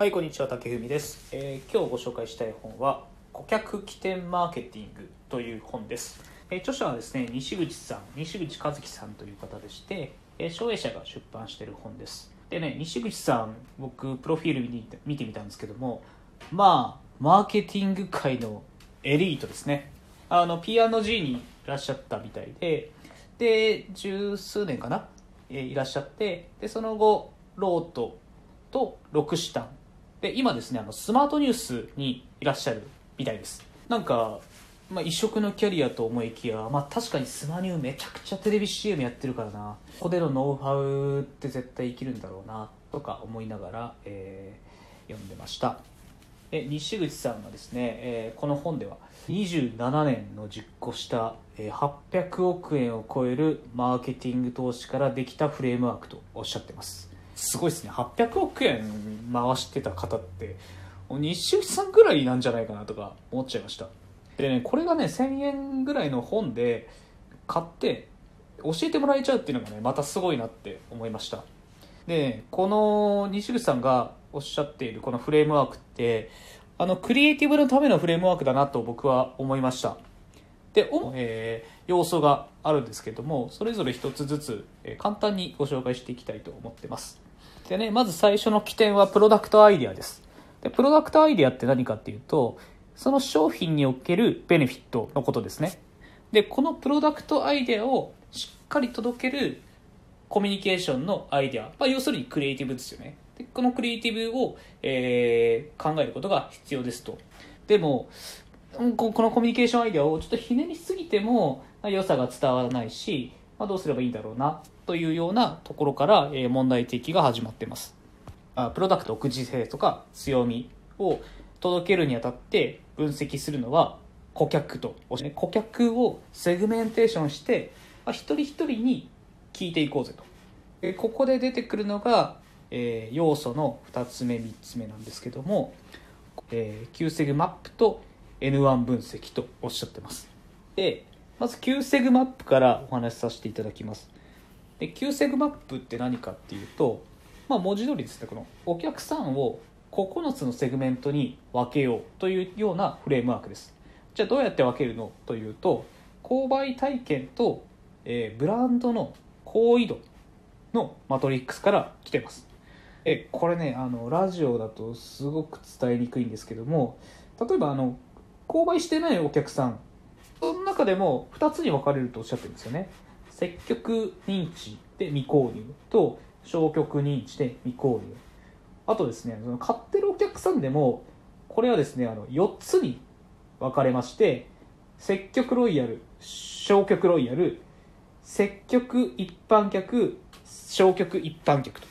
はい、こんにちは、竹文です、えー今日ご紹介したい本は、顧客起点マーケティングという本です。えー著者はですね、西口さん、西口和樹さんという方でして、えー、商営社が出版している本です。でね、西口さん、僕、プロフィール見て見てみたんですけども、まあ、マーケティング界のエリートですね。あの、P&G にいらっしゃったみたいで、で、十数年かな、えーいらっしゃって、で、その後、ロートとロクシタンで今ですねあのスマートニュースにいらっしゃるみたいです。なんか、まあ、異色のキャリアと思いきや、まあ、確かにスマニューめちゃくちゃテレビ CM やってるからな。ここでのノウハウって絶対生きるんだろうなとか思いながら、えー読んでました。で西口さんがですね、えーこの本では27年の実行した、えー800億円を超えるマーケティング投資からできたフレームワークとおっしゃってます。すごいですね。800億円回してた方って西口さんぐらいなんじゃないかなとか思っちゃいました。でねこれがね1000円ぐらいの本で買って教えてもらえちゃうっていうのがねまたすごいなって思いました。でこの西口さんがおっしゃっているこのフレームワークってあのクリエイティブのためのフレームワークだなと僕は思いました。で、主えー要素があるんですけどもそれぞれ一つずつ、えー簡単にご紹介していきたいと思ってます。でねまず最初の起点はプロダクトアイデアです。でプロダクトアイデアって何かっていうとその商品におけるベネフィットのことですね。でこのプロダクトアイデアをしっかり届けるコミュニケーションのアイデア、まあ、要するにクリエイティブですよね。でこのクリエイティブを、えー考えることが必要ですと。でもうんここのコミュニケーションアイデアをちょっとひねりすぎても良さが伝わらないし、まあ、どうすればいいんだろうなというようなところから、問題提起が始まっています。プロダクト独自性とか強みを届けるにあたって分析するのは顧客と顧客をセグメンテーションして、一人一人に聞いていこうぜと。ここで出てくるのが、えー要素の2つ目3つ目なんですけども、えー、Q セグマップと N1 分析とおっしゃってます。でまず Q セグマップからお話しさせていただきます。で Q セグマップって何かっていうと、まあ、文字通りですねこのお客さんを9つのセグメントに分けようというようなフレームワークです。じゃあどうやって分けるのというと購買体験と、えーブランドの好意度のマトリックスから来てます。えこれねあのラジオだとすごく伝えにくいんですけども例えばあの購買してないお客さん。その中でも2つに分かれるとおっしゃってるんですよね。積極認知で未購入と消極認知で未購入。あとですねその買ってるお客さんでもこれはですねあの4つに分かれまして積極ロイヤル消極ロイヤル積極一般客消極一般客と、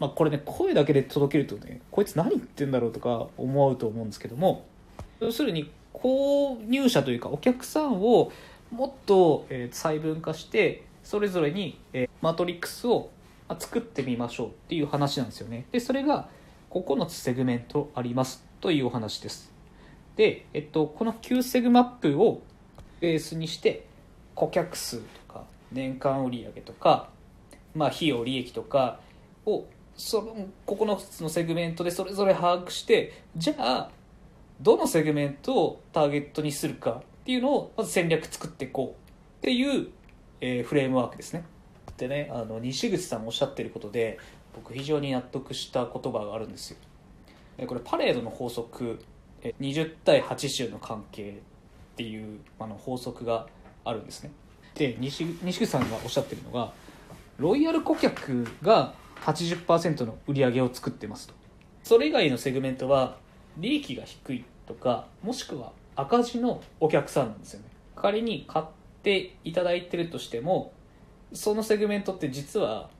まあ、これね声だけで届けるとねこいつ何言ってんだろうとか思うと思うんですけども要するに購入者というかお客さんをもっと、え細分化してそれぞれに、えマトリックスを作ってみましょうっていう話なんですよね。でそれが9つセグメントありますというお話です。で、えっと、この9セグマップをベースにして顧客数とか年間売上とか、まあ、費用利益とかをその9つのセグメントでそれぞれ把握してじゃあどのセグメントをターゲットにするかっていうのをまず戦略作っていこうっていう、えーフレームワークですね。でねあの西口さんもおっしゃってることで僕非常に納得した言葉があるんですよ。これパレートの法則20対80の関係っていうあの法則があるんですね。で西西口さんがおっしゃってるのがロイヤル顧客が80%の売り上げを作ってますと。それ以外のセグメントは利益が低いとかもしくは赤字のお客さんなんですよね。仮に買っていただいてるとしてもそのセグメントって実は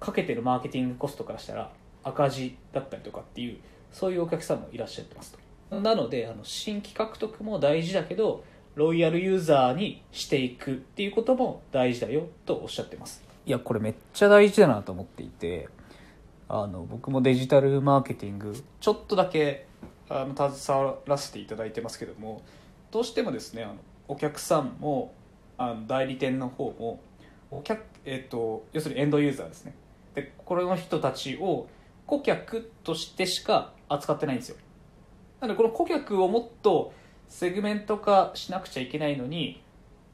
かけてるマーケティングコストからしたら赤字だったりとかっていうそういうお客さんもいらっしゃってますと。なのであの新規獲得も大事だけどロイヤルユーザーにしていくっていうことも大事だよとおっしゃってます。いやこれめっちゃ大事だなと思っていてあの僕もデジタルマーケティングちょっとだけあの携わらせていただいてますけどもどうしてもですねあのお客さんもあの代理店の方もお客、えっと要するにエンドユーザーですね。でこれの人たちを顧客としてしか扱ってないんですよ。なのでこの顧客をもっとセグメント化しなくちゃいけないのに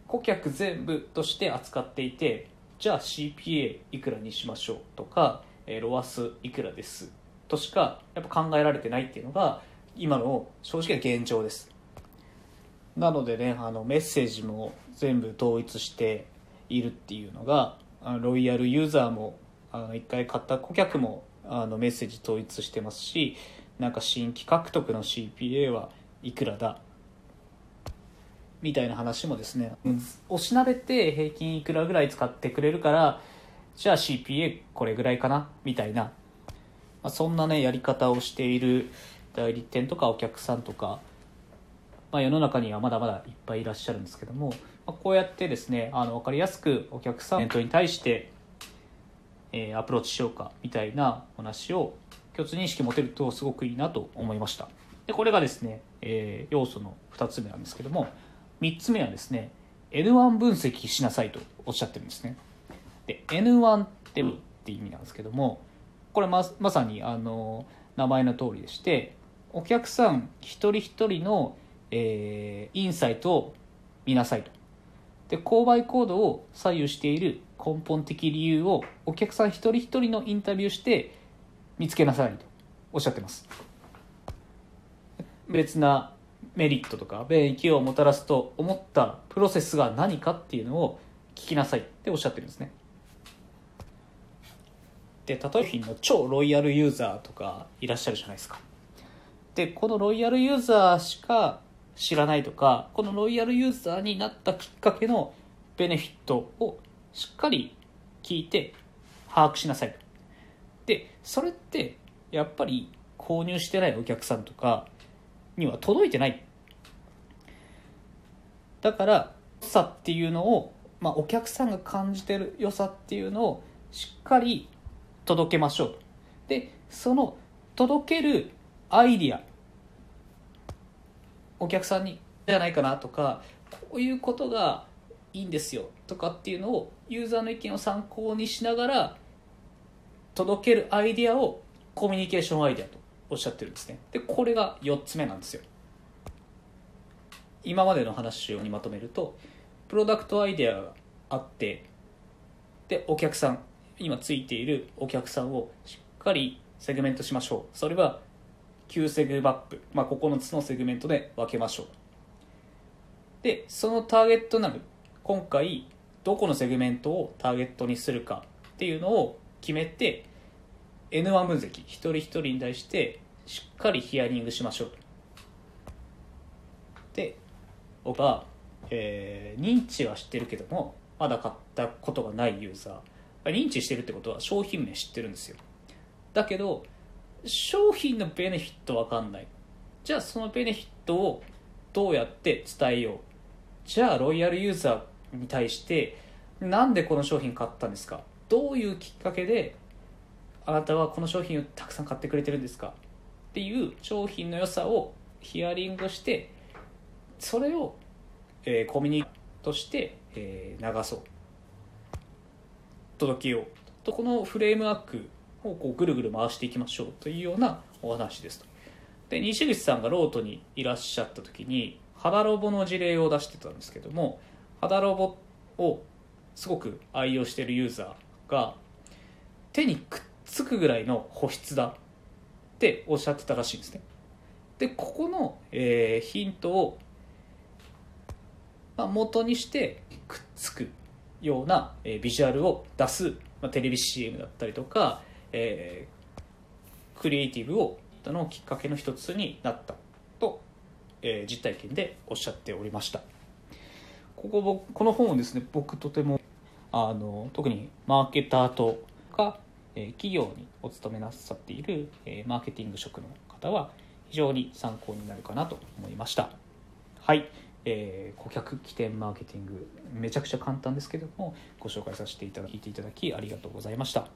顧客全部として扱っていてじゃあ CPA いくらにしましょうとかえロアスいくらですとしかやっぱ考えられてないっていうのが今の正直な現状です。なのでねあのメッセージも全部統一しているっていうのがあのロイヤルユーザーもあの1回買った顧客もあのメッセージ統一してますしなんか新規獲得の CPA はいくらだみたいな話もですね、うんおしなべて平均いくらぐらい使ってくれるからじゃあ CPA これぐらいかなみたいな、まあ、そんなねやり方をしている代理店とかお客さんとか、まあ、世の中にはまだまだいっぱいいらっしゃるんですけども、まあ、こうやってですねあの分かりやすくお客さんに対して、えー、アプローチしようかみたいな話を共通認識持てるとすごくいいなと思いました。でこれがですね、えー、要素の2つ目なんですけども3つ目はですね N1 分析しなさいとおっしゃってるんですね。で N1 ってって意味なんですけどもこれままさにあの名前の通りでしてお客さん一人一人の、えー、インサイトを見なさいと。で購買行動を左右している根本的理由をお客さん一人一人のインタビューして見つけなさいとおっしゃってます。別なメリットとか便益をもたらすと思ったプロセスが何かっていうのを聞きなさいっておっしゃってるんですね。で例えばの超ロイヤルユーザーとかいらっしゃるじゃないですか。でこのロイヤルユーザーしか知らないとかこのロイヤルユーザーになったきっかけのベネフィットをしっかり聞いて把握しなさいでそれってやっぱり購入してないお客さんとかには届いてない。だから良さっていうのを、まあ、お客さんが感じてる良さっていうのをしっかり届けましょうでその届けるアイディアお客さんにじゃないかなとかこういうことがいいんですよとかっていうのをユーザーの意見を参考にしながら届けるアイデアをコミュニケーションアイデアとおっしゃってるんですね。でこれが4つ目なんですよ。今までの話をにまとめるとプロダクトアイデアがあってでお客さん今ついているお客さんをしっかりセグメントしましょう。それは9セグマップ、まあ、9つのセグメントで分けましょう。でそのターゲットなる今回どこのセグメントをターゲットにするかっていうのを決めて N1 分析。一人一人に対してしっかりヒアリングしましょう。で僕は、えー、認知は知ってるけどもまだ買ったことがないユーザー。認知してるってことは商品名知ってるんですよ。だけど商品のベネフィットわかんない。じゃあそのベネフィットをどうやって伝えよう？じゃあロイヤルユーザーに対してなんでこの商品買ったんですか？どういうきっかけであなたはこの商品をたくさん買ってくれてるんですか？っていう商品の良さをヒアリングしてそれを、えー、コミュニとして、えー、流そう。届けよう。とこのフレームワークをこうぐるぐる回していきましょうというようなお話ですと。で西口さんがロートにいらっしゃった時に肌ロボの事例を出してたんですけども肌ロボをすごく愛用しているユーザーが手にくっつくぐらいの保湿だっておっしゃってたらしいんですね。でここの、えー、ヒントを、まあ、元にしてくっつくような、えー、ビジュアルを出す、まあ、テレビ CM だったりとか、えー、クリエイティブをのきっかけの一つになったと、えー、実体験でおっしゃっておりました。こここの本をですね僕とてもあの特にマーケターとかえ企業にお勤めなさっている、えマーケティング職の方は非常に参考になるかなと思いました。はい、えー、顧客起点マーケティングめちゃくちゃ簡単ですけどもご紹介させていただいていただきありがとうございました。